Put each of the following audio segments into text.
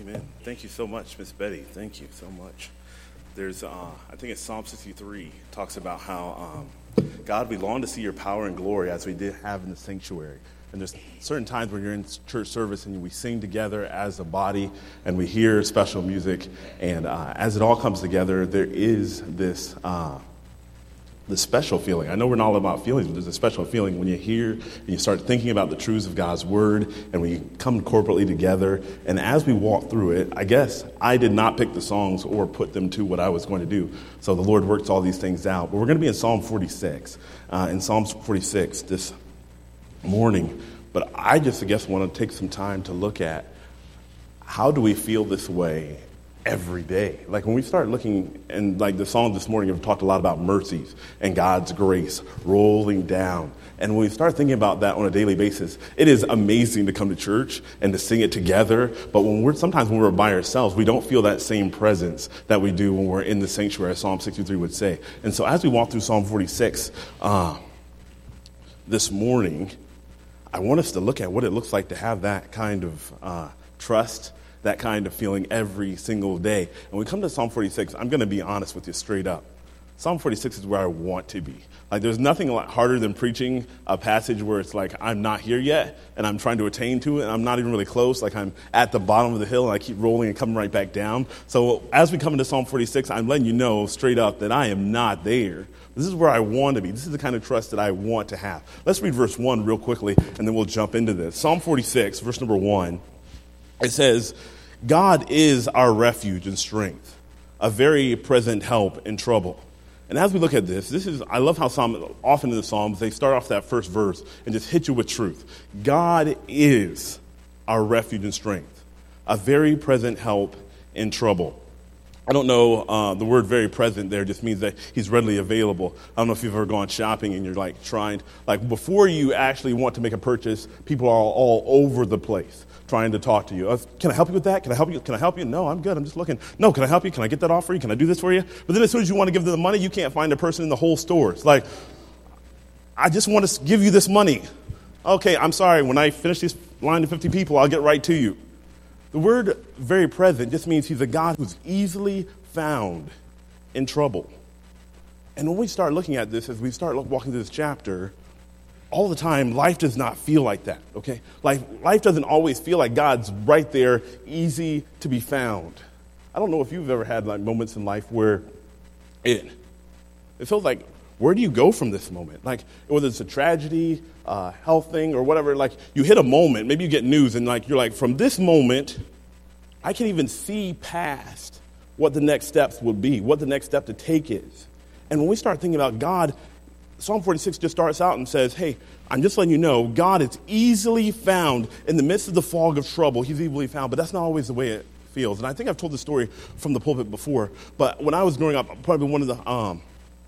Amen. Thank you so much, Miss Betty. Thank you so much. There's, uh, I think it's Psalm 63 talks about how um, God, we long to see your power and glory as we did have in the sanctuary. And there's certain times when you're in church service and we sing together as a body and we hear special music. And uh, as it all comes together, there is this. Uh, the special feeling. I know we're not all about feelings, but there's a special feeling when you hear and you start thinking about the truths of God's word and we come corporately together. And as we walk through it, I guess I did not pick the songs or put them to what I was going to do. So the Lord works all these things out. But we're going to be in Psalm 46. Uh, in Psalm 46 this morning. But I just, I guess, want to take some time to look at how do we feel this way every day. Like when we start looking, and like the song this morning have talked a lot about mercies and God's grace rolling down. And when we start thinking about that on a daily basis, it is amazing to come to church and to sing it together. But when we're sometimes when we're by ourselves, we don't feel that same presence that we do when we're in the sanctuary, as Psalm 63 would say. And so as we walk through Psalm 46 uh, this morning, I want us to look at what it looks like to have that kind of uh, trust that kind of feeling every single day. And when we come to Psalm 46, I'm going to be honest with you straight up. Psalm 46 is where I want to be. Like, there's nothing harder than preaching a passage where it's like, I'm not here yet, and I'm trying to attain to it, and I'm not even really close. Like, I'm at the bottom of the hill, and I keep rolling and coming right back down. So, as we come into Psalm 46, I'm letting you know straight up that I am not there. This is where I want to be. This is the kind of trust that I want to have. Let's read verse 1 real quickly, and then we'll jump into this. Psalm 46, verse number 1. It says, God is our refuge and strength, a very present help in trouble. And as we look at this, this is I love how Psalm often in the Psalms they start off that first verse and just hit you with truth. God is our refuge and strength, a very present help in trouble. I don't know, uh, the word very present there just means that he's readily available. I don't know if you've ever gone shopping and you're like trying, like before you actually want to make a purchase, people are all, all over the place trying to talk to you. Uh, can I help you with that? Can I help you? Can I help you? No, I'm good. I'm just looking. No, can I help you? Can I get that off for you? Can I do this for you? But then as soon as you want to give them the money, you can't find a person in the whole store. It's like, I just want to give you this money. Okay, I'm sorry. When I finish this line of 50 people, I'll get right to you. The word very present just means he's a God who's easily found in trouble. And when we start looking at this, as we start walking through this chapter, all the time, life does not feel like that, okay? Life, life doesn't always feel like God's right there, easy to be found. I don't know if you've ever had like moments in life where it, it feels like, where do you go from this moment? Like, whether it's a tragedy, uh, health thing, or whatever, like, you hit a moment, maybe you get news, and like, you're like, from this moment, I can't even see past what the next steps would be, what the next step to take is. And when we start thinking about God, Psalm 46 just starts out and says, Hey, I'm just letting you know, God is easily found in the midst of the fog of trouble. He's easily found, but that's not always the way it feels. And I think I've told this story from the pulpit before, but when I was growing up, probably one of the, um,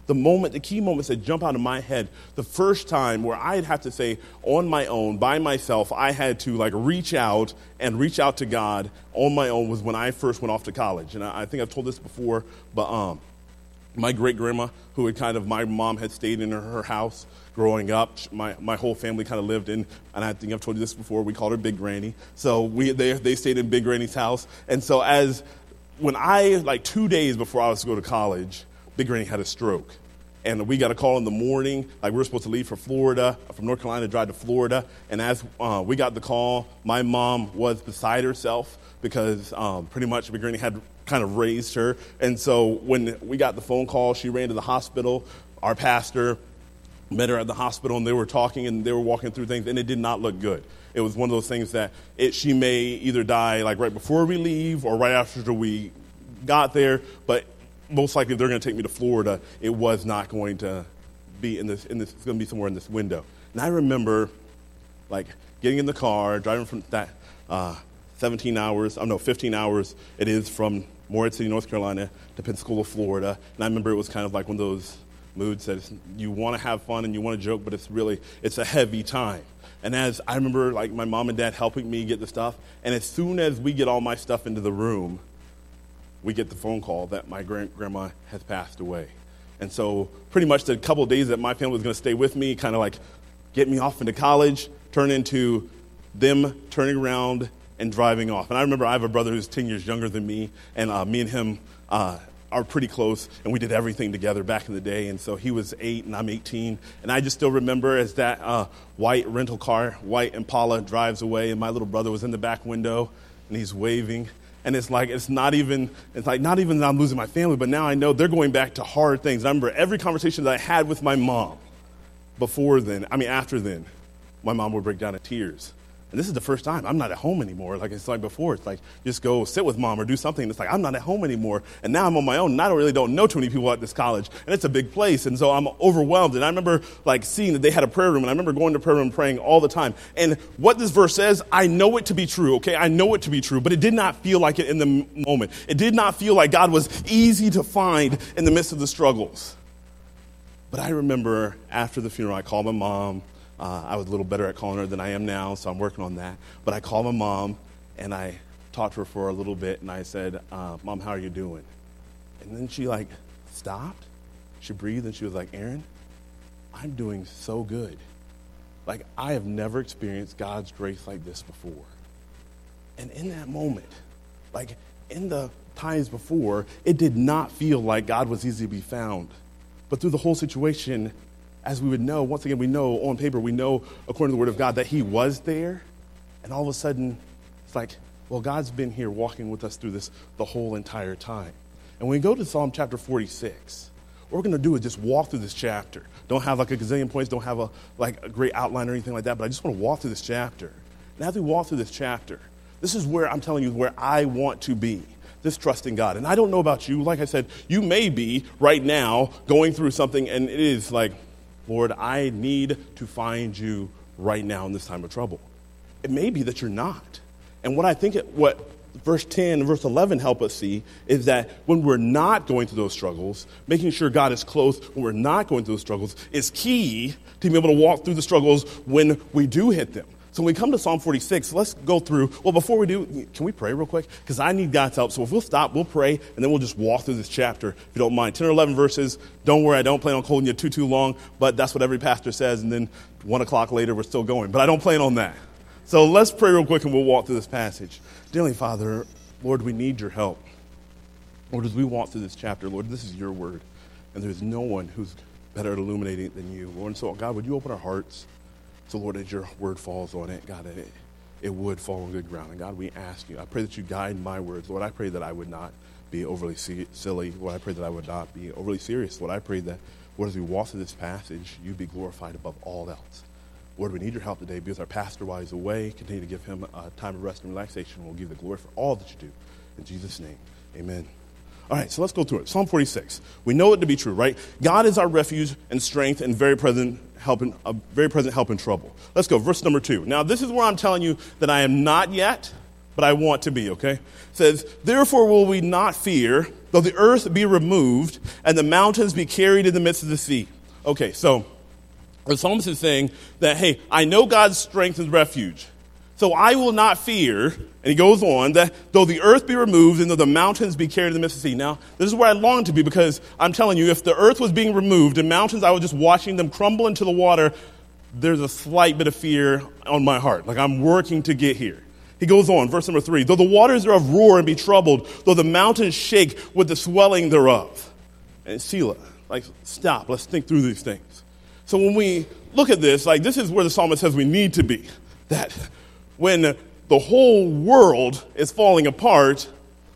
the moment, the key moments that jump out of my head, the first time where I'd have to say on my own, by myself, I had to like reach out and reach out to God on my own was when I first went off to college. And I, I think I've told this before, but um, my great grandma, who had kind of, my mom had stayed in her house growing up. My, my whole family kind of lived in, and I think I've told you this before, we called her Big Granny. So we, they, they stayed in Big Granny's house. And so as, when I, like two days before I was to go to college, Big Granny had a stroke. And we got a call in the morning, like we were supposed to leave for Florida, from North Carolina drive to Florida. And as uh, we got the call, my mom was beside herself because um, pretty much Granny had kind of raised her. And so when we got the phone call, she ran to the hospital. Our pastor met her at the hospital, and they were talking and they were walking through things, and it did not look good. It was one of those things that it, she may either die like right before we leave or right after we got there, but most likely they're going to take me to Florida. It was not going to be in this. In this, it's going to be somewhere in this window. And I remember, like, getting in the car, driving from that uh, 17 hours. I oh, no, 15 hours. It is from Morehead City, North Carolina, to Pensacola, Florida. And I remember it was kind of like one of those moods that you want to have fun and you want to joke, but it's really it's a heavy time. And as I remember, like my mom and dad helping me get the stuff, and as soon as we get all my stuff into the room, we get the phone call that my grand- grandma has passed away. And so, pretty much the couple days that my family was going to stay with me, kind of like get me off into college, turn into them turning around and driving off. And I remember I have a brother who's 10 years younger than me, and uh, me and him uh, are pretty close, and we did everything together back in the day. And so he was eight, and I'm 18. And I just still remember as that uh, white rental car, white Impala, drives away, and my little brother was in the back window, and he's waving. And it's like, it's not even, it's like, not even that I'm losing my family, but now I know they're going back to hard things. I remember every conversation that I had with my mom before then, I mean, after then, my mom would break down in tears. And this is the first time I'm not at home anymore. Like it's like before, it's like just go sit with mom or do something. It's like I'm not at home anymore. And now I'm on my own. And I don't really don't know too many people at this college. And it's a big place. And so I'm overwhelmed. And I remember like seeing that they had a prayer room. And I remember going to prayer room praying all the time. And what this verse says, I know it to be true. Okay. I know it to be true, but it did not feel like it in the moment. It did not feel like God was easy to find in the midst of the struggles. But I remember after the funeral, I called my mom. Uh, I was a little better at calling her than I am now, so I'm working on that. But I called my mom and I talked to her for a little bit and I said, uh, Mom, how are you doing? And then she like stopped. She breathed and she was like, Aaron, I'm doing so good. Like, I have never experienced God's grace like this before. And in that moment, like in the times before, it did not feel like God was easy to be found. But through the whole situation, as we would know, once again, we know on paper, we know according to the Word of God that He was there. And all of a sudden, it's like, well, God's been here walking with us through this the whole entire time. And when we go to Psalm chapter 46, what we're going to do is just walk through this chapter. Don't have like a gazillion points, don't have a, like a great outline or anything like that, but I just want to walk through this chapter. And as we walk through this chapter, this is where I'm telling you where I want to be this trust in God. And I don't know about you. Like I said, you may be right now going through something and it is like, Lord, I need to find you right now in this time of trouble. It may be that you're not. And what I think it, what verse 10 and verse 11 help us see is that when we're not going through those struggles, making sure God is close when we're not going through those struggles is key to be able to walk through the struggles when we do hit them. So when we come to Psalm 46, let's go through. Well, before we do, can we pray real quick? Because I need God's help. So if we'll stop, we'll pray, and then we'll just walk through this chapter, if you don't mind. 10 or 11 verses. Don't worry, I don't plan on holding you too, too long, but that's what every pastor says, and then 1 o'clock later, we're still going. But I don't plan on that. So let's pray real quick, and we'll walk through this passage. Dearly Father, Lord, we need your help. Lord, as we walk through this chapter, Lord, this is your word, and there's no one who's better at illuminating it than you. Lord, and so, God, would you open our hearts? So, Lord, as your word falls on it, God, it, it would fall on good ground. And God, we ask you, I pray that you guide my words. Lord, I pray that I would not be overly silly. Lord, I pray that I would not be overly serious. Lord, I pray that, Lord, as we walk through this passage, you be glorified above all else. Lord, we need your help today because our pastor, while he's away, continue to give him a time of rest and relaxation. We'll give the glory for all that you do. In Jesus' name, amen. All right, so let's go through it. Psalm 46. We know it to be true, right? God is our refuge and strength and very present help in, a very present help in trouble. Let's go. Verse number two. Now, this is where I'm telling you that I am not yet, but I want to be, okay? It says, Therefore will we not fear, though the earth be removed and the mountains be carried in the midst of the sea. Okay, so the psalmist is saying that, hey, I know God's strength and refuge. So I will not fear, and he goes on, that though the earth be removed and though the mountains be carried in the midst of the sea. Now, this is where I long to be because I'm telling you, if the earth was being removed and mountains, I was just watching them crumble into the water, there's a slight bit of fear on my heart. Like I'm working to get here. He goes on, verse number three, though the waters thereof roar and be troubled, though the mountains shake with the swelling thereof. And Selah, like, stop, let's think through these things. So when we look at this, like, this is where the psalmist says we need to be. That when the whole world is falling apart,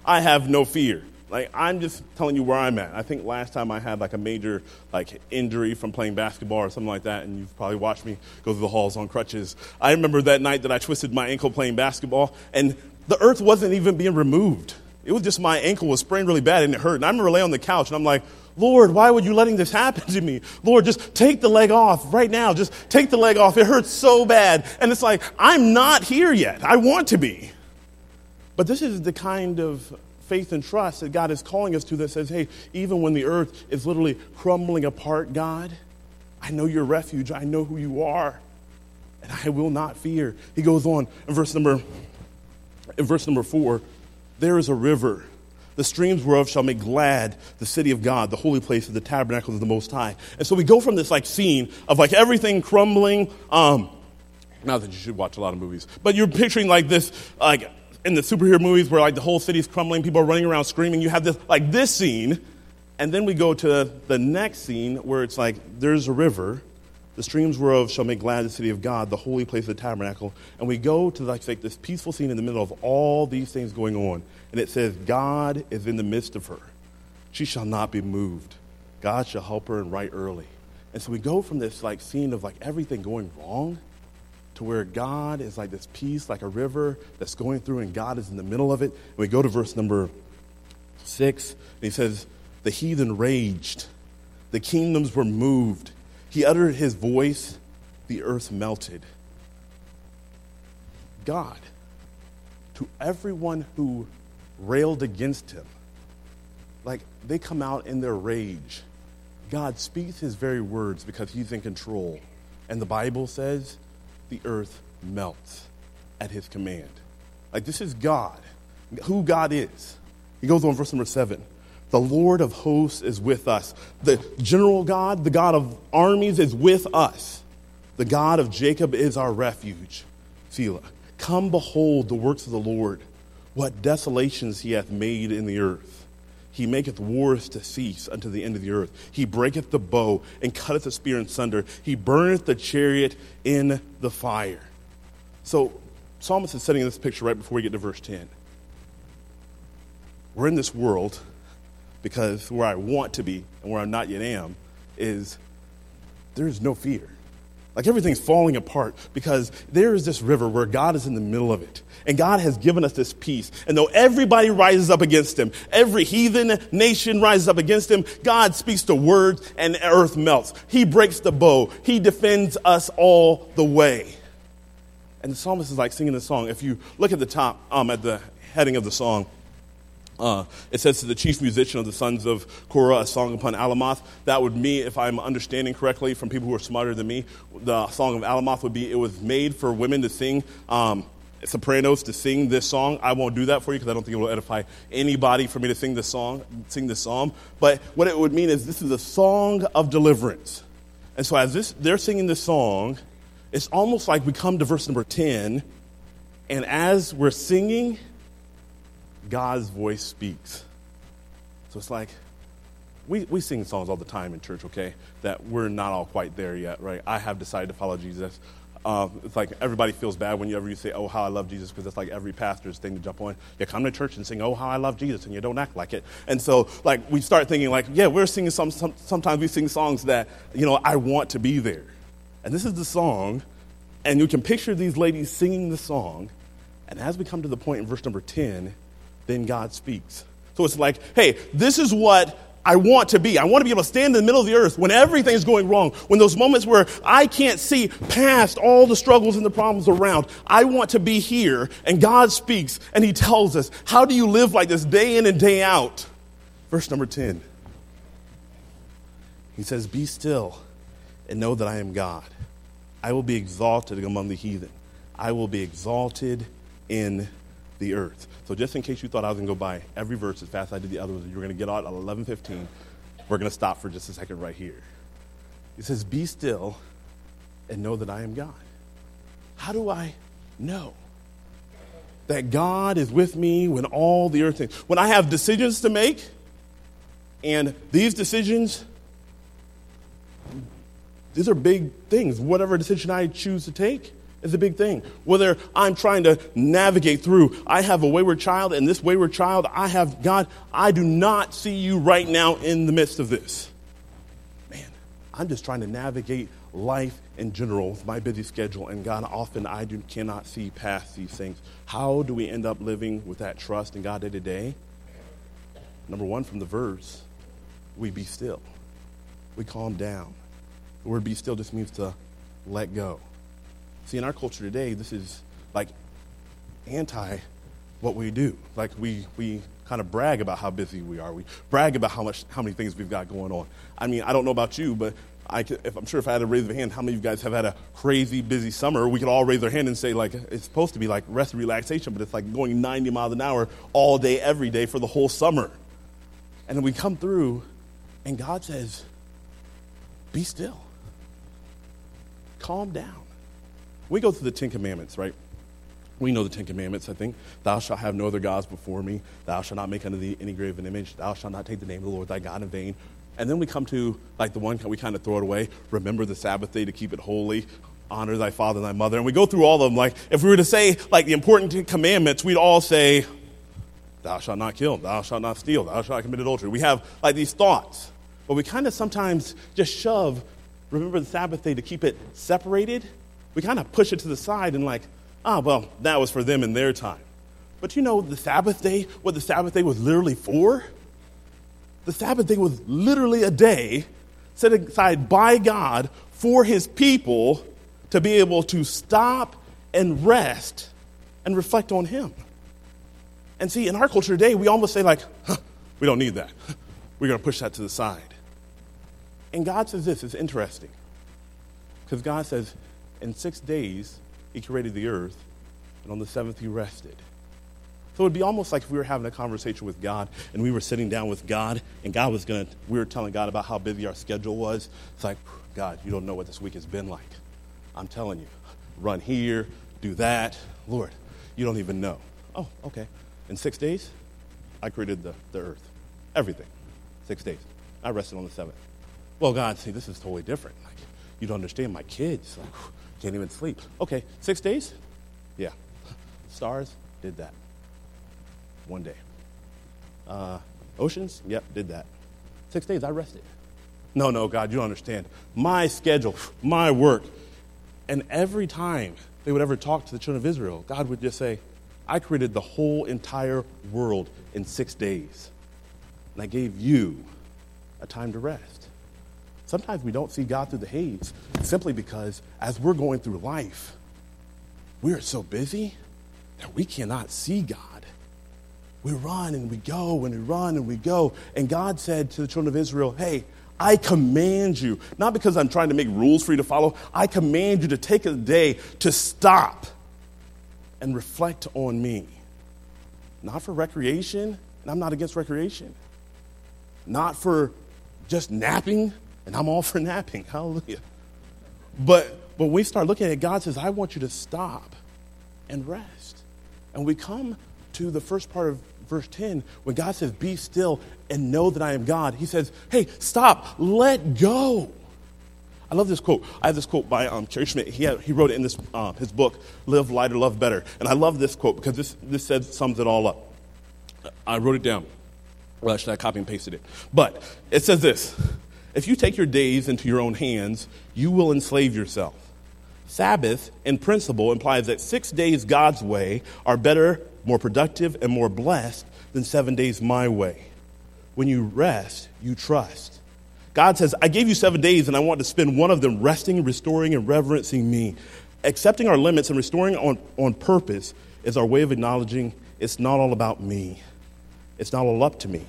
I have no fear. Like I'm just telling you where I'm at. I think last time I had like a major like injury from playing basketball or something like that, and you've probably watched me go through the halls on crutches. I remember that night that I twisted my ankle playing basketball, and the earth wasn't even being removed. It was just my ankle was sprained really bad and it hurt. And I remember laying on the couch and I'm like, Lord, why would you letting this happen to me? Lord, just take the leg off right now. Just take the leg off. It hurts so bad. And it's like, I'm not here yet. I want to be. But this is the kind of faith and trust that God is calling us to that says, hey, even when the earth is literally crumbling apart, God, I know your refuge. I know who you are. And I will not fear. He goes on in verse number, in verse number four, there is a river the streams whereof shall make glad the city of God, the holy place of the tabernacles of the Most High. And so we go from this like scene of like everything crumbling. Um, not that you should watch a lot of movies, but you're picturing like this like in the superhero movies where like the whole city's crumbling, people are running around screaming. You have this like this scene, and then we go to the next scene where it's like there's a river, the streams whereof shall make glad the city of God, the holy place of the tabernacle, and we go to like, like this peaceful scene in the middle of all these things going on, and it says God is in the midst of her. She shall not be moved. God shall help her and right early. And so we go from this like scene of like everything going wrong to where God is like this peace, like a river that's going through, and God is in the middle of it. And we go to verse number six, and he says, The heathen raged, the kingdoms were moved. He uttered his voice, the earth melted. God, to everyone who railed against him, like they come out in their rage. God speaks his very words because he's in control. And the Bible says the earth melts at his command. Like, this is God, who God is. He goes on, verse number seven. The Lord of hosts is with us. The general God, the God of armies, is with us. The God of Jacob is our refuge. Selah. Come behold the works of the Lord, what desolations he hath made in the earth. He maketh wars to cease unto the end of the earth. He breaketh the bow and cutteth the spear in sunder. He burneth the chariot in the fire. So, Psalmist is setting this picture right before we get to verse 10. We're in this world because where I want to be and where I'm not yet am is there is no fear. Like everything's falling apart because there is this river where God is in the middle of it. And God has given us this peace. And though everybody rises up against him, every heathen nation rises up against him, God speaks the words and earth melts. He breaks the bow. He defends us all the way. And the psalmist is like singing the song. If you look at the top, um, at the heading of the song, uh, it says to the chief musician of the sons of Korah, a song upon Alamoth. That would mean, if I'm understanding correctly from people who are smarter than me, the song of Alamoth would be it was made for women to sing, um, sopranos to sing this song. I won't do that for you because I don't think it will edify anybody for me to sing this song, sing this psalm. But what it would mean is this is a song of deliverance. And so as this, they're singing this song, it's almost like we come to verse number 10, and as we're singing, God's voice speaks. So it's like, we, we sing songs all the time in church, okay, that we're not all quite there yet, right? I have decided to follow Jesus. Uh, it's like everybody feels bad whenever you say, oh, how I love Jesus, because it's like every pastor's thing to jump on. You come to church and sing, oh, how I love Jesus, and you don't act like it. And so, like, we start thinking, like, yeah, we're singing some, some sometimes we sing songs that, you know, I want to be there. And this is the song, and you can picture these ladies singing the song. And as we come to the point in verse number 10, then God speaks. So it's like, hey, this is what I want to be. I want to be able to stand in the middle of the earth when everything's going wrong, when those moments where I can't see past all the struggles and the problems around. I want to be here, and God speaks, and He tells us, how do you live like this day in and day out? Verse number 10. He says, Be still and know that I am God. I will be exalted among the heathen. I will be exalted in the earth. So just in case you thought I was going to go by every verse as fast as I did the other ones, you're going to get out at 11:15. We're going to stop for just a second right here. It says, "Be still and know that I am God." How do I know that God is with me when all the earth things, when I have decisions to make, and these decisions these are big things. Whatever decision I choose to take, is a big thing. Whether I'm trying to navigate through, I have a wayward child, and this wayward child, I have, God, I do not see you right now in the midst of this. Man, I'm just trying to navigate life in general with my busy schedule, and God, often I do, cannot see past these things. How do we end up living with that trust in God day to day? Number one, from the verse, we be still. We calm down. The word be still just means to let go. See, in our culture today, this is like anti what we do. Like we, we kind of brag about how busy we are. We brag about how much, how many things we've got going on. I mean, I don't know about you, but I could, if I'm sure if I had to raise a hand, how many of you guys have had a crazy busy summer? We could all raise our hand and say like it's supposed to be like rest and relaxation, but it's like going 90 miles an hour all day, every day for the whole summer. And then we come through, and God says, "Be still, calm down." We go through the Ten Commandments, right? We know the Ten Commandments, I think. Thou shalt have no other gods before me. Thou shalt not make unto thee any graven image. Thou shalt not take the name of the Lord thy God in vain. And then we come to like the one we kind of throw it away. Remember the Sabbath day to keep it holy. Honor thy father and thy mother. And we go through all of them. Like if we were to say like the important commandments, we'd all say, Thou shalt not kill. Thou shalt not steal. Thou shalt not commit adultery. We have like these thoughts, but we kind of sometimes just shove. Remember the Sabbath day to keep it separated. We kind of push it to the side and like, ah, oh, well, that was for them in their time. But you know, the Sabbath day, what the Sabbath day was literally for? The Sabbath day was literally a day set aside by God for his people to be able to stop and rest and reflect on him. And see, in our culture today, we almost say, like, huh, we don't need that. We're going to push that to the side. And God says this, is interesting. Because God says, in six days, He created the earth, and on the seventh, He rested. So it would be almost like if we were having a conversation with God and we were sitting down with God and God was going to, we were telling God about how busy our schedule was. It's like, God, you don't know what this week has been like. I'm telling you, run here, do that. Lord, you don't even know. Oh, okay. In six days, I created the, the earth, everything. Six days. I rested on the seventh. Well, God, see, this is totally different. Like, you don't understand my kids. Like, can't even sleep. Okay, six days? Yeah. Stars did that. One day. Uh, oceans? Yep, did that. Six days, I rested. No, no, God, you don't understand. My schedule, my work. And every time they would ever talk to the children of Israel, God would just say, I created the whole entire world in six days. And I gave you a time to rest. Sometimes we don't see God through the haze simply because as we're going through life, we are so busy that we cannot see God. We run and we go and we run and we go. And God said to the children of Israel, Hey, I command you, not because I'm trying to make rules for you to follow, I command you to take a day to stop and reflect on me. Not for recreation, and I'm not against recreation. Not for just napping, and I'm all for napping. Hallelujah. But when we start looking at it, God says, I want you to stop and rest. And we come to the first part of verse 10 when God says, Be still and know that I am God. He says, Hey, stop, let go. I love this quote. I have this quote by um, Kerry Schmidt. He, had, he wrote it in this, uh, his book, Live Lighter, Love Better. And I love this quote because this, this says, sums it all up. I wrote it down. Well, actually, I copy and pasted it. But it says this If you take your days into your own hands, you will enslave yourself. Sabbath, in principle, implies that six days God's way are better, more productive, and more blessed than seven days my way. When you rest, you trust. God says, I gave you seven days and I want to spend one of them resting, restoring, and reverencing me. Accepting our limits and restoring on, on purpose is our way of acknowledging it's not all about me. It's not all up to me.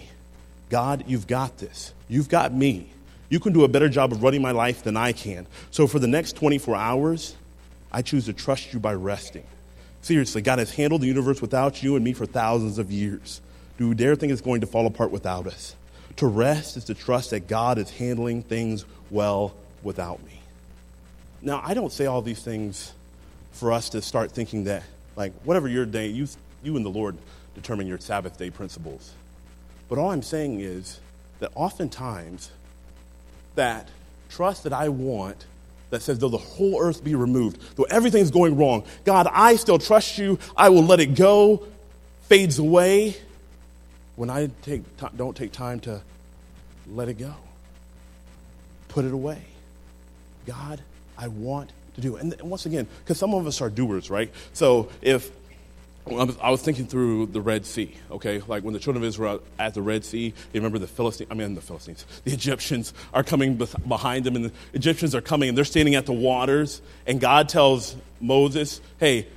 God, you've got this. You've got me. You can do a better job of running my life than I can. So for the next 24 hours, I choose to trust you by resting. Seriously, God has handled the universe without you and me for thousands of years. Do you dare think it's going to fall apart without us? To rest is to trust that God is handling things well without me. Now, I don't say all these things for us to start thinking that, like, whatever your day, you, you and the Lord determine your Sabbath day principles. But all I'm saying is that oftentimes, that trust that I want that says, though the whole earth be removed, though everything's going wrong, God, I still trust you, I will let it go, fades away when I take, don't take time to let it go, put it away. God, I want to do. And once again, because some of us are doers, right? So if I was thinking through the Red Sea, okay? Like when the children of Israel are at the Red Sea, you remember the Philistines, I mean, the Philistines, the Egyptians are coming behind them, and the Egyptians are coming, and they're standing at the waters, and God tells Moses, hey,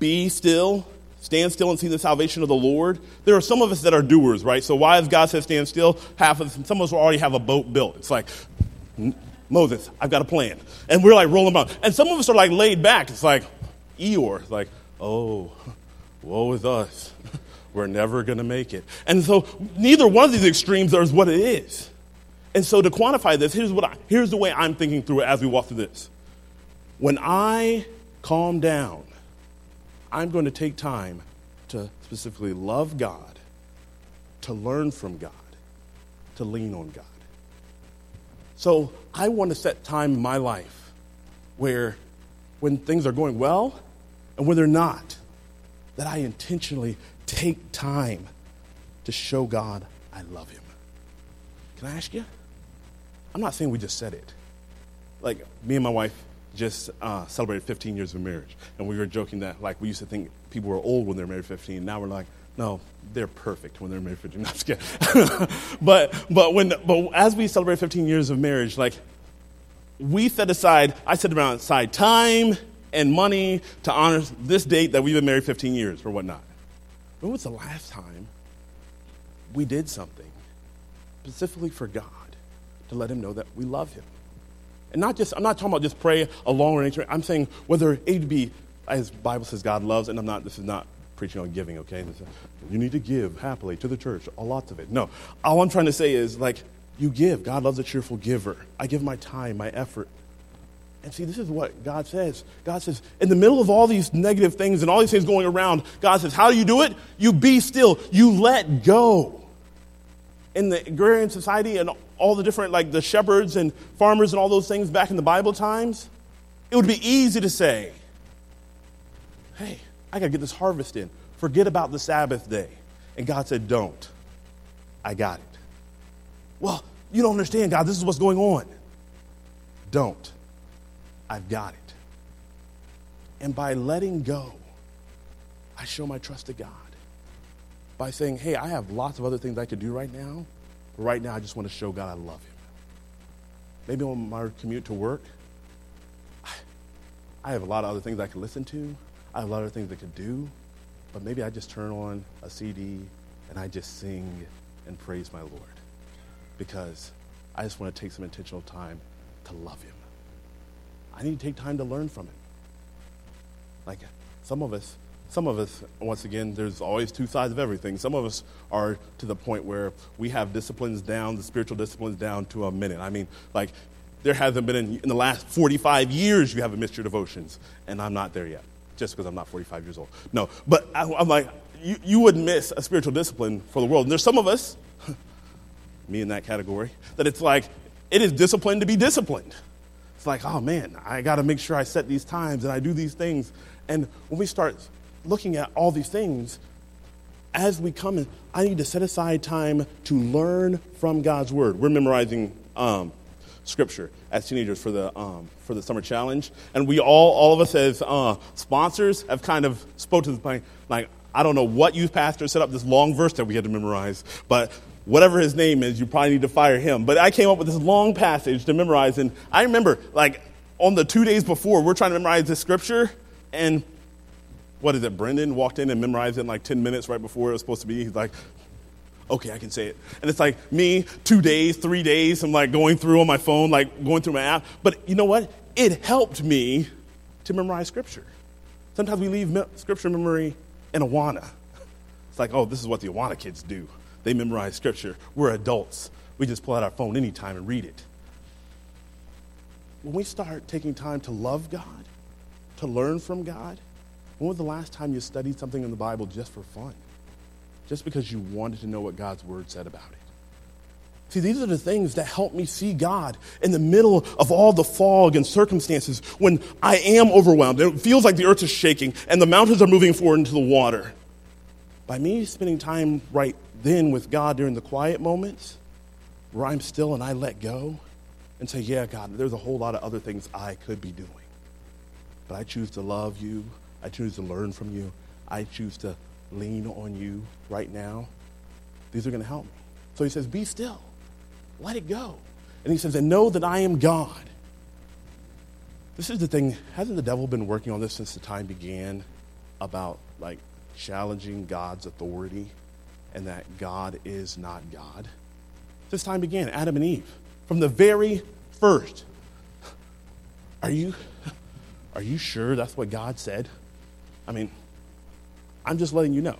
be still stand still and see the salvation of the Lord. There are some of us that are doers, right? So why does God say stand still? Half of us, some of us already have a boat built. It's like, Moses, I've got a plan. And we're like rolling around. And some of us are like laid back. It's like, Eeyore. Like, oh, woe is us. We're never going to make it. And so neither one of these extremes is what it is. And so to quantify this, here's, what I, here's the way I'm thinking through it as we walk through this. When I calm down, I'm going to take time to specifically love God, to learn from God, to lean on God. So I want to set time in my life where when things are going well and when they're not, that I intentionally take time to show God I love Him. Can I ask you? I'm not saying we just said it. Like, me and my wife just uh, celebrated 15 years of marriage, and we were joking that, like, we used to think people were old when they were married 15. Now we're like, no, they're perfect when they're married 15. No, I'm just kidding. but, but, when, but as we celebrate 15 years of marriage, like, we set aside, I set around aside time and money to honor this date that we've been married 15 years or whatnot. When was the last time we did something specifically for God to let Him know that we love Him? And not just, I'm not talking about just pray along or anything. I'm saying whether it be, as Bible says, God loves, and I'm not, this is not preaching on giving, okay? You need to give happily to the church, a lot of it. No. All I'm trying to say is, like, you give. God loves a cheerful giver. I give my time, my effort. And see, this is what God says. God says, in the middle of all these negative things and all these things going around, God says, how do you do it? You be still. You let go. In the agrarian society and all the different, like the shepherds and farmers and all those things back in the Bible times, it would be easy to say, hey, I got to get this harvest in. Forget about the Sabbath day. And God said, don't. I got it. Well, you don't understand, God. This is what's going on. Don't. I've got it. And by letting go, I show my trust to God. By saying, hey, I have lots of other things I could do right now. But right now, I just want to show God I love Him. Maybe on my commute to work, I have a lot of other things I could listen to. I have a lot of things I could do. But maybe I just turn on a CD and I just sing and praise my Lord. Because I just want to take some intentional time to love Him. I need to take time to learn from it. Like some of us, some of us, once again, there's always two sides of everything. Some of us are to the point where we have disciplines down, the spiritual disciplines down to a minute. I mean, like, there hasn't been in, in the last 45 years you haven't missed your devotions, and I'm not there yet, just because I'm not 45 years old. No, but I, I'm like, you, you would miss a spiritual discipline for the world. And there's some of us, me in that category, that it's like, it is discipline to be disciplined. It's like, oh man, I got to make sure I set these times and I do these things. And when we start looking at all these things, as we come in, I need to set aside time to learn from God's word. We're memorizing um, scripture as teenagers for the um, for the summer challenge, and we all all of us as uh, sponsors have kind of spoke to the point like I don't know what youth pastor set up this long verse that we had to memorize, but whatever his name is, you probably need to fire him. But I came up with this long passage to memorize, and I remember, like, on the two days before, we're trying to memorize this scripture, and what is it? Brendan walked in and memorized it in like 10 minutes right before it was supposed to be. He's like, okay, I can say it. And it's like me, two days, three days, I'm like going through on my phone, like going through my app. But you know what? It helped me to memorize scripture. Sometimes we leave me- scripture memory in Awana. It's like, oh, this is what the Awana kids do. They memorize scripture. We're adults. We just pull out our phone anytime and read it. When we start taking time to love God, to learn from God, when was the last time you studied something in the Bible just for fun? Just because you wanted to know what God's word said about it? See, these are the things that help me see God in the middle of all the fog and circumstances when I am overwhelmed it feels like the earth is shaking and the mountains are moving forward into the water. By me spending time right then with God during the quiet moments where I'm still and I let go and say, Yeah, God, there's a whole lot of other things I could be doing. But I choose to love you. I choose to learn from you. I choose to lean on you right now. These are going to help me. So he says, Be still. Let it go. And he says, And know that I am God. This is the thing. Hasn't the devil been working on this since the time began about like challenging God's authority and that God is not God? This time began, Adam and Eve. From the very first. Are you are you sure that's what God said? I mean, I'm just letting you know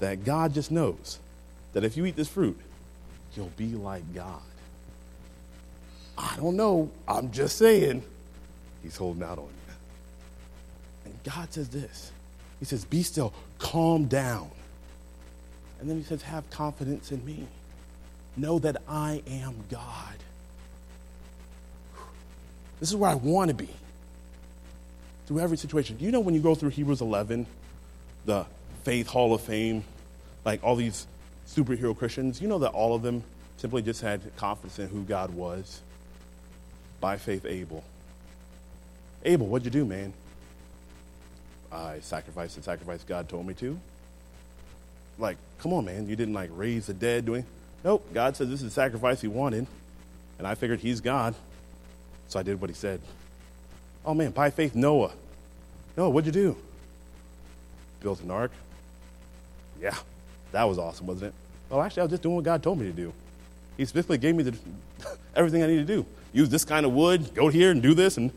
that God just knows that if you eat this fruit, you'll be like God. I don't know. I'm just saying. He's holding out on you. And God says this He says, Be still, calm down. And then he says, Have confidence in me. Know that I am God. This is where I want to be through every situation. Do you know when you go through Hebrews 11, the Faith Hall of Fame, like all these superhero Christians, you know that all of them simply just had confidence in who God was? By faith, Abel. Abel, what'd you do, man? I sacrificed the sacrifice God told me to. Like, come on, man. You didn't like raise the dead doing. Nope. God said this is the sacrifice he wanted. And I figured he's God. So I did what he said. Oh man, by faith, Noah. Noah, what'd you do? Built an ark. Yeah, that was awesome, wasn't it? Well, actually, I was just doing what God told me to do. He specifically gave me the, everything I need to do. Use this kind of wood, go here and do this, and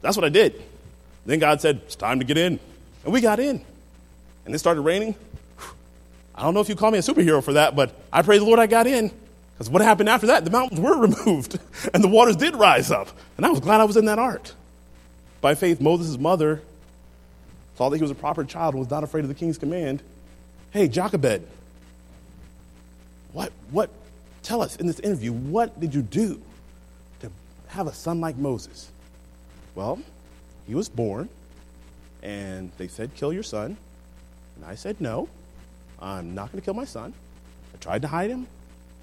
that's what I did. Then God said, It's time to get in. And we got in. And it started raining. I don't know if you call me a superhero for that, but I pray the Lord I got in. Because what happened after that? The mountains were removed, and the waters did rise up. And I was glad I was in that ark. By faith, Moses' mother saw that he was a proper child and was not afraid of the king's command. Hey, Jochebed, what, what, tell us in this interview, what did you do to have a son like Moses? Well, he was born, and they said, kill your son. And I said, no, I'm not going to kill my son. I tried to hide him.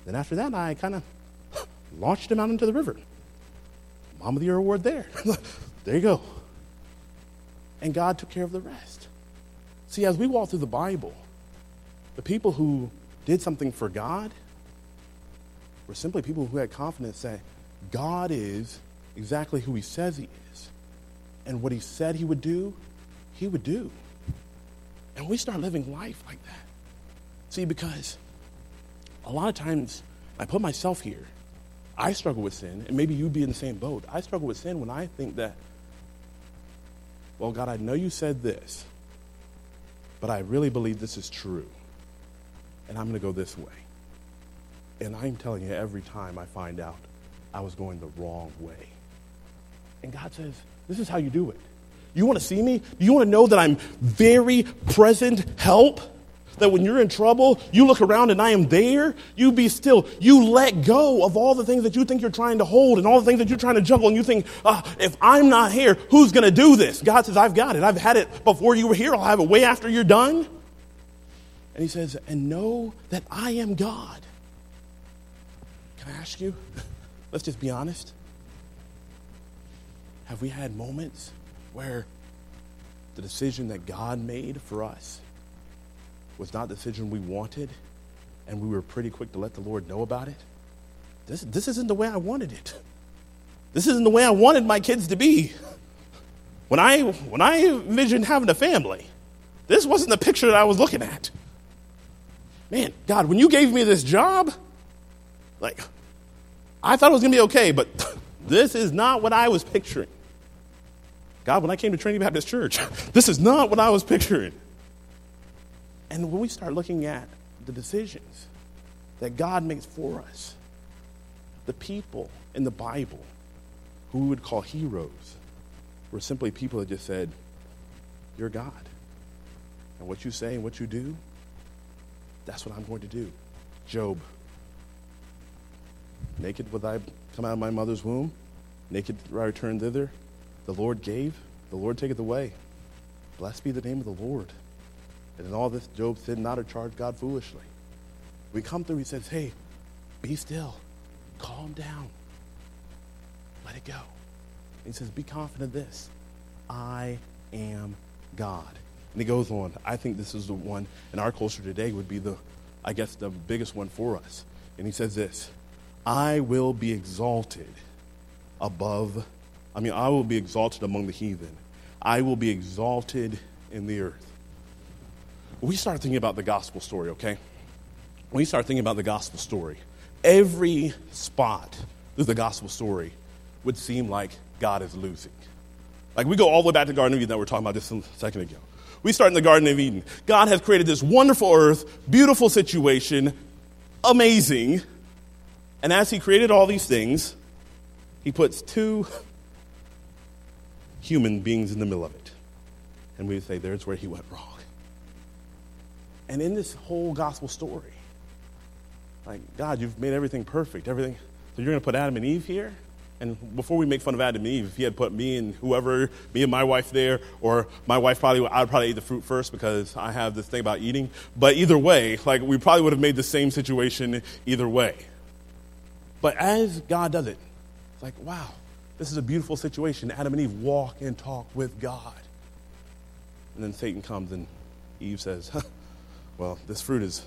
Then after that, I kind of launched him out into the river. Mom of the Year award there. there you go. And God took care of the rest. See, as we walk through the Bible, the people who did something for God were simply people who had confidence that God is exactly who he says he is. And what he said he would do, he would do. And we start living life like that. See, because a lot of times, I put myself here, I struggle with sin, and maybe you'd be in the same boat. I struggle with sin when I think that, well, God, I know you said this, but I really believe this is true, and I'm going to go this way. And I'm telling you, every time I find out I was going the wrong way. And God says, This is how you do it. You want to see me? You want to know that I'm very present help? That when you're in trouble, you look around and I am there. You be still. You let go of all the things that you think you're trying to hold and all the things that you're trying to juggle. And you think, uh, if I'm not here, who's going to do this? God says, I've got it. I've had it before you were here. I'll have it way after you're done. And he says, and know that I am God. Can I ask you? Let's just be honest. Have we had moments where the decision that God made for us was not the decision we wanted, and we were pretty quick to let the Lord know about it? This, this isn't the way I wanted it. This isn't the way I wanted my kids to be. When I, when I envisioned having a family, this wasn't the picture that I was looking at. Man, God, when you gave me this job, like, I thought it was going to be okay, but this is not what I was picturing. God, when I came to Trinity Baptist Church, this is not what I was picturing. And when we start looking at the decisions that God makes for us, the people in the Bible who we would call heroes were simply people that just said, You're God. And what you say and what you do, that's what I'm going to do. Job. Naked would I come out of my mother's womb, naked I return thither. The Lord gave, the Lord taketh away. Blessed be the name of the Lord. And in all this, Job said not to charge God foolishly. We come through, he says, hey, be still, calm down, let it go. And he says, be confident of this I am God. And he goes on, I think this is the one in our culture today would be the, I guess, the biggest one for us. And he says this I will be exalted above I mean, I will be exalted among the heathen. I will be exalted in the earth. We start thinking about the gospel story, okay? When we start thinking about the gospel story, every spot through the gospel story would seem like God is losing. Like we go all the way back to the Garden of Eden that we are talking about just a second ago. We start in the Garden of Eden. God has created this wonderful earth, beautiful situation, amazing. And as He created all these things, He puts two human beings in the middle of it. And we say, there's where he went wrong. And in this whole gospel story, like, God, you've made everything perfect, everything. So you're going to put Adam and Eve here? And before we make fun of Adam and Eve, if he had put me and whoever, me and my wife there, or my wife probably, I'd probably eat the fruit first because I have this thing about eating. But either way, like we probably would have made the same situation either way. But as God does it, it's like, wow, this is a beautiful situation. Adam and Eve walk and talk with God. And then Satan comes and Eve says, well, this fruit is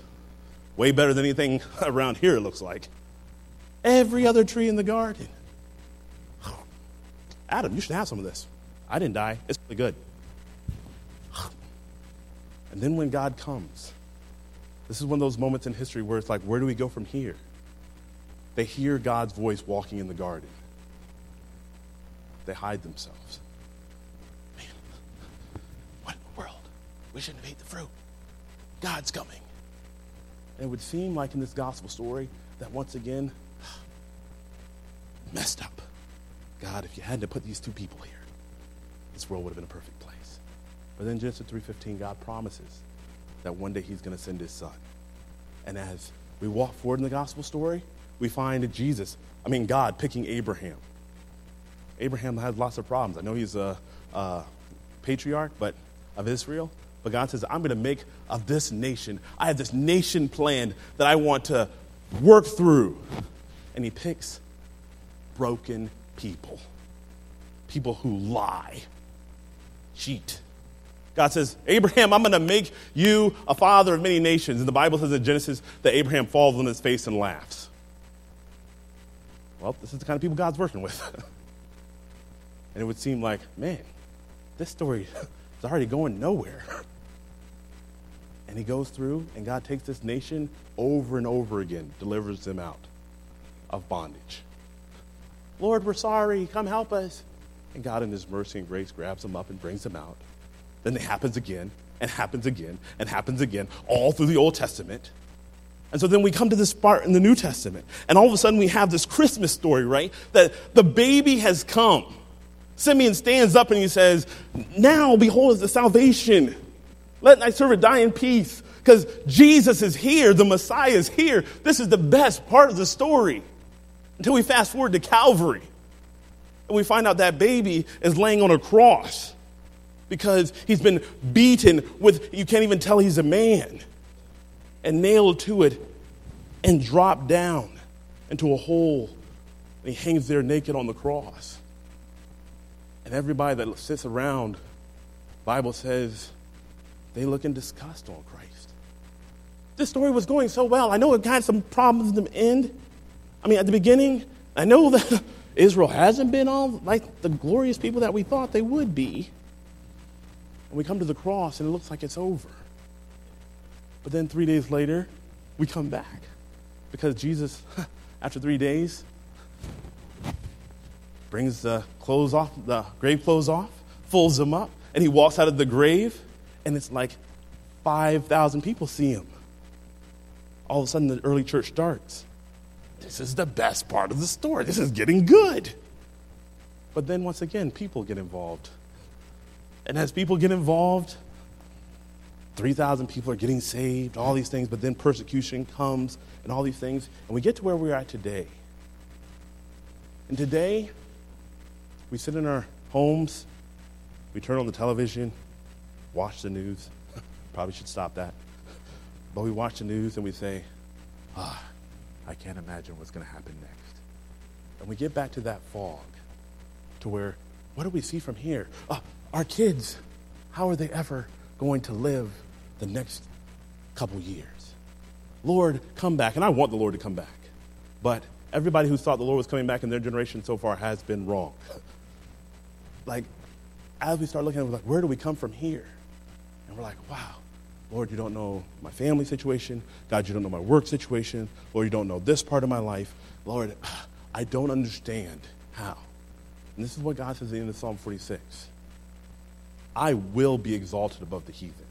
way better than anything around here, it looks like. Every other tree in the garden. Adam, you should have some of this. I didn't die. It's really good. And then when God comes, this is one of those moments in history where it's like, where do we go from here? They hear God's voice walking in the garden. They hide themselves. Man, what in the world? We shouldn't have ate the fruit. God's coming. And it would seem like in this gospel story that once again, messed up. God, if you had to put these two people here, this world would have been a perfect place. But then Genesis 3.15, God promises that one day he's going to send his son. And as we walk forward in the gospel story, we find Jesus, I mean, God picking Abraham. Abraham has lots of problems. I know he's a, a patriarch but of Israel, but God says, I'm going to make of this nation, I have this nation planned that I want to work through. And he picks broken people, people who lie, cheat. God says, Abraham, I'm going to make you a father of many nations. And the Bible says in Genesis that Abraham falls on his face and laughs. Well, this is the kind of people God's working with. and it would seem like, man, this story is already going nowhere. And he goes through, and God takes this nation over and over again, delivers them out of bondage. Lord, we're sorry. Come help us. And God, in His mercy and grace, grabs them up and brings them out. Then it happens again, and happens again, and happens again, all through the Old Testament. And so then we come to this part in the New Testament, and all of a sudden we have this Christmas story, right? That the baby has come. Simeon stands up and he says, Now, behold, is the salvation. Let thy servant die in peace, because Jesus is here, the Messiah is here. This is the best part of the story. Until we fast forward to Calvary and we find out that baby is laying on a cross because he's been beaten with, you can't even tell he's a man, and nailed to it and dropped down into a hole. And he hangs there naked on the cross. And everybody that sits around, Bible says, they look in disgust on Christ. This story was going so well. I know it had some problems in the end. I mean, at the beginning, I know that Israel hasn't been all like the glorious people that we thought they would be. And we come to the cross and it looks like it's over. But then three days later, we come back because Jesus, after three days, brings the clothes off, the grave clothes off, folds them up, and he walks out of the grave, and it's like 5,000 people see him. All of a sudden, the early church starts. This is the best part of the story. This is getting good. But then once again, people get involved. And as people get involved, 3,000 people are getting saved, all these things, but then persecution comes and all these things. And we get to where we're today. And today, we sit in our homes, we turn on the television, watch the news. Probably should stop that. But we watch the news and we say, ah, I can't imagine what's going to happen next. And we get back to that fog, to where, what do we see from here? Uh, our kids, how are they ever going to live the next couple years? Lord, come back. And I want the Lord to come back. But everybody who thought the Lord was coming back in their generation so far has been wrong. like, as we start looking at it, we're like, where do we come from here? And we're like, wow, Lord, you don't know my family situation. God, you don't know my work situation. Lord, you don't know this part of my life. Lord, I don't understand how. And this is what God says at the end of Psalm 46 I will be exalted above the heathen,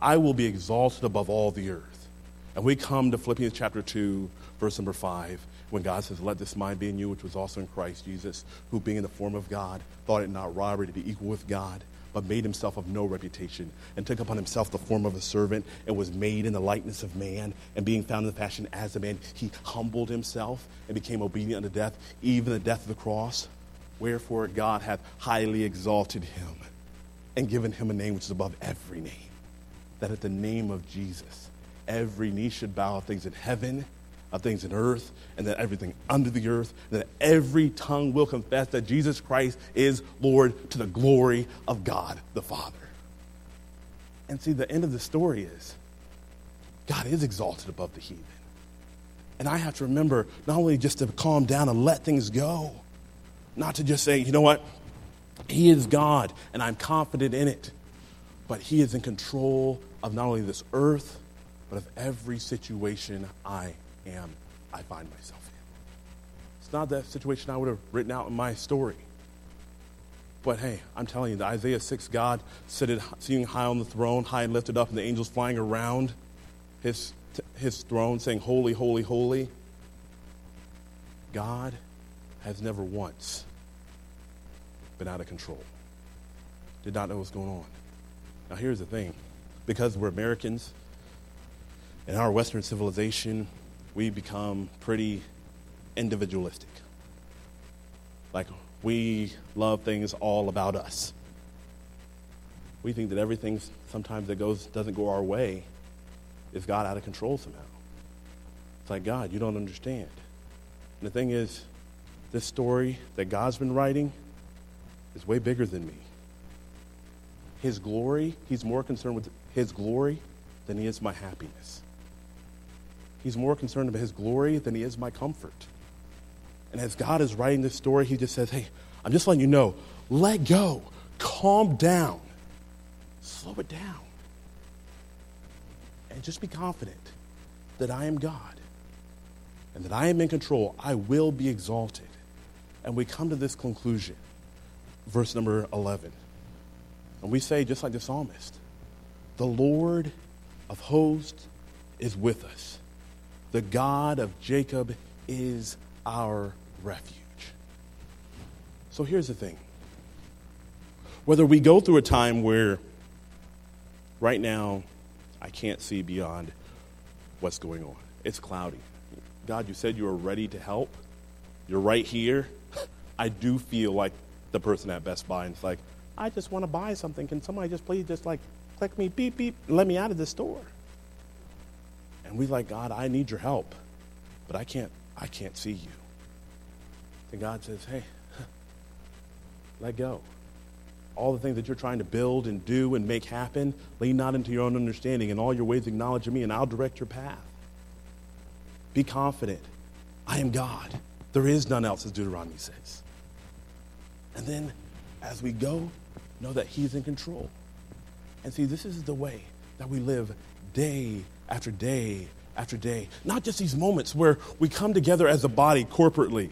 I will be exalted above all the earth. And we come to Philippians chapter 2, verse number 5, when God says, Let this mind be in you, which was also in Christ Jesus, who being in the form of God, thought it not robbery to be equal with God but made himself of no reputation, and took upon himself the form of a servant, and was made in the likeness of man. And being found in the fashion as a man, he humbled himself and became obedient unto death, even the death of the cross. Wherefore God hath highly exalted him and given him a name which is above every name, that at the name of Jesus, every knee should bow things in heaven, of things in earth, and that everything under the earth, that every tongue will confess that Jesus Christ is Lord to the glory of God the Father. And see, the end of the story is God is exalted above the heathen. And I have to remember not only just to calm down and let things go, not to just say, you know what, He is God and I'm confident in it, but He is in control of not only this earth, but of every situation I am, I find myself in. It's not that situation I would have written out in my story. But hey, I'm telling you, the Isaiah 6 God sitting high on the throne, high and lifted up, and the angels flying around his, his throne, saying, Holy, holy, holy. God has never once been out of control. Did not know what's going on. Now, here's the thing because we're Americans, in our Western civilization, we become pretty individualistic. Like, we love things all about us. We think that everything sometimes that goes doesn't go our way is God out of control somehow. It's like, God, you don't understand. And the thing is, this story that God's been writing is way bigger than me. His glory, he's more concerned with his glory than he is my happiness. He's more concerned about his glory than he is my comfort. And as God is writing this story, he just says, Hey, I'm just letting you know, let go, calm down, slow it down, and just be confident that I am God and that I am in control. I will be exalted. And we come to this conclusion, verse number 11. And we say, just like the psalmist, the Lord of hosts is with us. The God of Jacob is our refuge. So here's the thing whether we go through a time where right now I can't see beyond what's going on, it's cloudy. God, you said you were ready to help. You're right here. I do feel like the person at Best Buy and it's like, I just want to buy something. Can somebody just please just like click me beep beep let me out of the store? And we like, God, I need your help, but I can't, I can't see you. And God says, hey, let go. All the things that you're trying to build and do and make happen, lean not into your own understanding. and all your ways acknowledge me, and I'll direct your path. Be confident. I am God. There is none else, as Deuteronomy says. And then, as we go, know that He's in control. And see, this is the way that we live day after day after day. Not just these moments where we come together as a body corporately,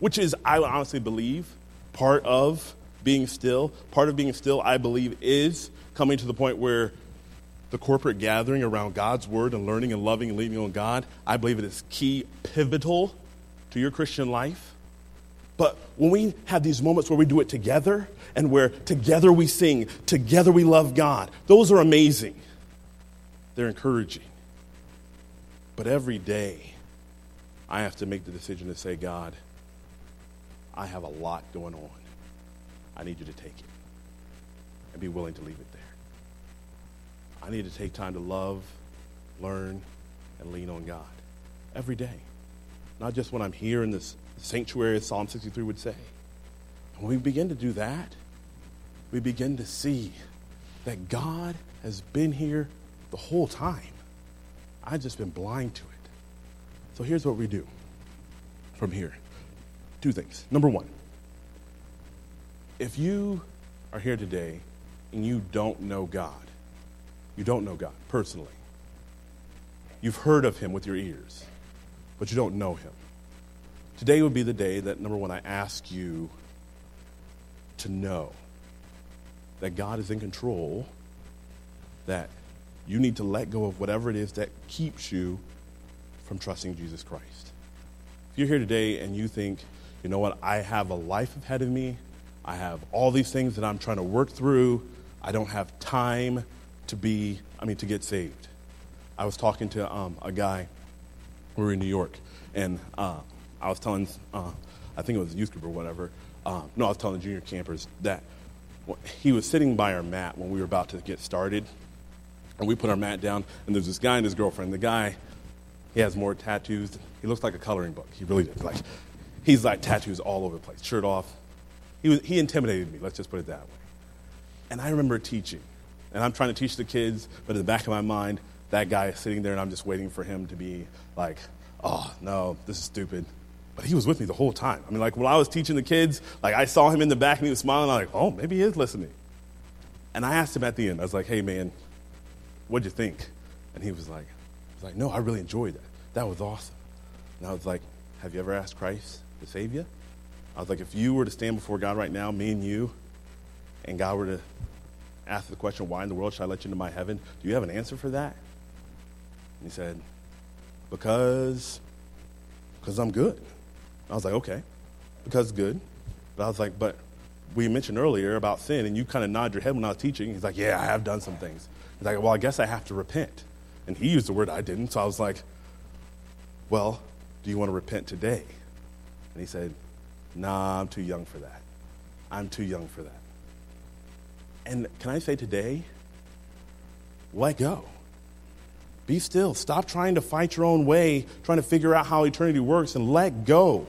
which is, I honestly believe, part of being still. Part of being still, I believe, is coming to the point where the corporate gathering around God's word and learning and loving and leaning on God, I believe it is key, pivotal to your Christian life. But when we have these moments where we do it together and where together we sing, together we love God, those are amazing. They're encouraging. But every day, I have to make the decision to say, God, I have a lot going on. I need you to take it and be willing to leave it there. I need to take time to love, learn, and lean on God every day. Not just when I'm here in this sanctuary, as Psalm 63 would say. And when we begin to do that, we begin to see that God has been here the whole time. I've just been blind to it. So here's what we do from here two things. Number one, if you are here today and you don't know God, you don't know God personally, you've heard of Him with your ears, but you don't know Him. Today would be the day that, number one, I ask you to know that God is in control, that you need to let go of whatever it is that keeps you from trusting Jesus Christ. If you're here today and you think, you know what, I have a life ahead of me, I have all these things that I'm trying to work through. I don't have time to be, I mean, to get saved. I was talking to um, a guy, we were in New York, and uh, I was telling, uh, I think it was a youth group or whatever, uh, no, I was telling the junior campers that he was sitting by our mat when we were about to get started, and we put our mat down, and there's this guy and his girlfriend. The guy, he has more tattoos. He looks like a coloring book. He really does. Like, he's like tattoos all over the place, shirt off. He, was, he intimidated me, let's just put it that way. And I remember teaching, and I'm trying to teach the kids, but in the back of my mind, that guy is sitting there, and I'm just waiting for him to be like, oh, no, this is stupid. But he was with me the whole time. I mean, like, when I was teaching the kids, like, I saw him in the back, and he was smiling. I'm like, oh, maybe he is listening. And I asked him at the end, I was like, hey, man, what'd you think? And he was like, was like, no, I really enjoyed that. That was awesome. And I was like, have you ever asked Christ to save you? I was like, if you were to stand before God right now, me and you, and God were to ask the question, why in the world should I let you into my heaven? Do you have an answer for that? And he said, because, because I'm good. I was like, okay, because good. But I was like, but we mentioned earlier about sin, and you kind of nod your head when I was teaching. He's like, yeah, I have done some things. He's like, well, I guess I have to repent. And he used the word I didn't, so I was like, well, do you want to repent today? And he said, Nah, I'm too young for that. I'm too young for that. And can I say today, let go. Be still. Stop trying to fight your own way, trying to figure out how eternity works, and let go.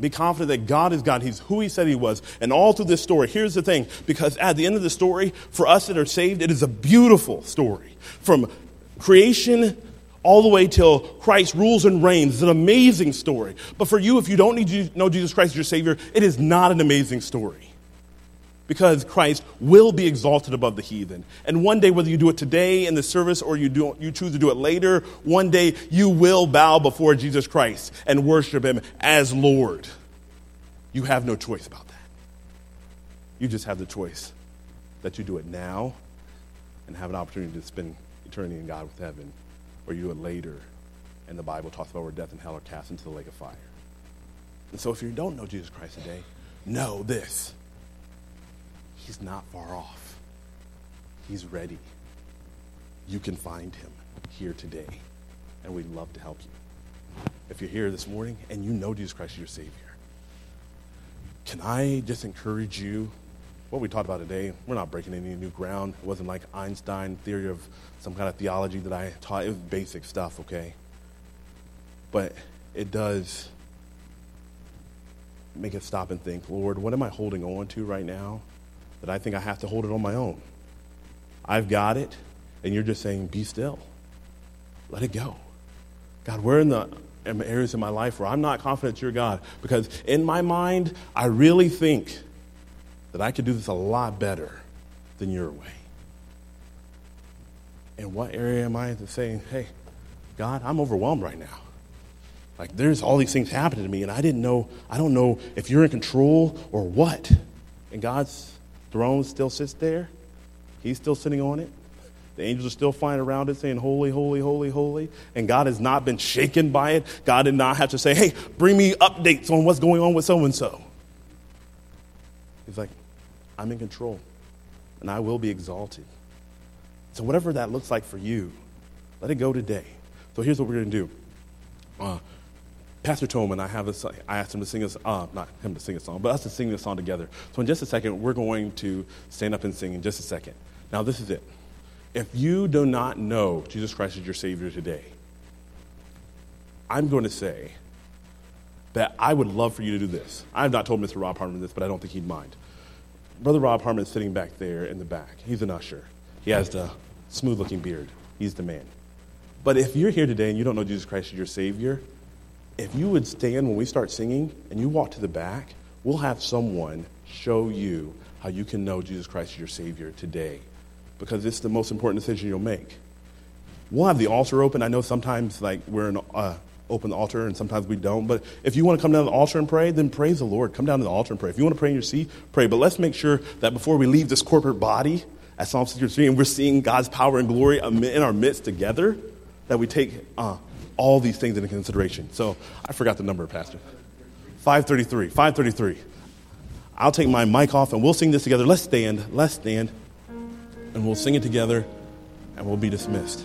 Be confident that God is God. He's who He said He was. And all through this story, here's the thing because at the end of the story, for us that are saved, it is a beautiful story. From creation all the way till Christ rules and reigns. It's an amazing story. But for you, if you don't need to know Jesus Christ as your Savior, it is not an amazing story. Because Christ will be exalted above the heathen. And one day, whether you do it today in the service or you, do, you choose to do it later, one day you will bow before Jesus Christ and worship Him as Lord. You have no choice about that. You just have the choice that you do it now and have an opportunity to spend eternity in God with heaven or you do it later. And the Bible talks about where death and hell are cast into the lake of fire. And so if you don't know Jesus Christ today, know this. He's not far off. He's ready. You can find him here today. And we'd love to help you. If you're here this morning and you know Jesus Christ is your Savior, can I just encourage you what we talked about today, we're not breaking any new ground. It wasn't like Einstein theory of some kind of theology that I taught. It was basic stuff, okay? But it does make us stop and think, Lord, what am I holding on to right now that I think I have to hold it on my own? I've got it, and you're just saying, be still. Let it go. God, where in the areas in my life where I'm not confident you're God? Because in my mind, I really think that I could do this a lot better than your way. In what area am I saying, hey, God, I'm overwhelmed right now? Like there's all these things happening to me, and I didn't know, I don't know if you're in control or what. And God's throne still sits there. He's still sitting on it. The angels are still flying around it saying, Holy, holy, holy, holy. And God has not been shaken by it. God did not have to say, Hey, bring me updates on what's going on with so and so. He's like, I'm in control, and I will be exalted. So, whatever that looks like for you, let it go today. So, here's what we're going to do. Uh, Pastor Tolman, I have a, I asked him to sing us, uh, not him to sing a song, but us to sing this song together. So, in just a second, we're going to stand up and sing in just a second. Now, this is it. If you do not know Jesus Christ is your Savior today, I'm going to say that I would love for you to do this. I have not told Mr. Rob Harmon this, but I don't think he'd mind. Brother Rob Harmon is sitting back there in the back. He's an usher. He has the smooth looking beard. He's the man. But if you're here today and you don't know Jesus Christ is your Savior, if you would stand when we start singing and you walk to the back, we'll have someone show you how you can know Jesus Christ as your Savior today because it's the most important decision you'll make. We'll have the altar open. I know sometimes like we're an uh, open altar, and sometimes we don't. But if you want to come down to the altar and pray, then praise the Lord. Come down to the altar and pray. If you want to pray in your seat, pray. But let's make sure that before we leave this corporate body at Psalm 63, and we're seeing God's power and glory in our midst together, that we take uh, all these things into consideration. So I forgot the number, Pastor. 533. 533. I'll take my mic off and we'll sing this together. Let's stand. Let's stand. And we'll sing it together and we'll be dismissed.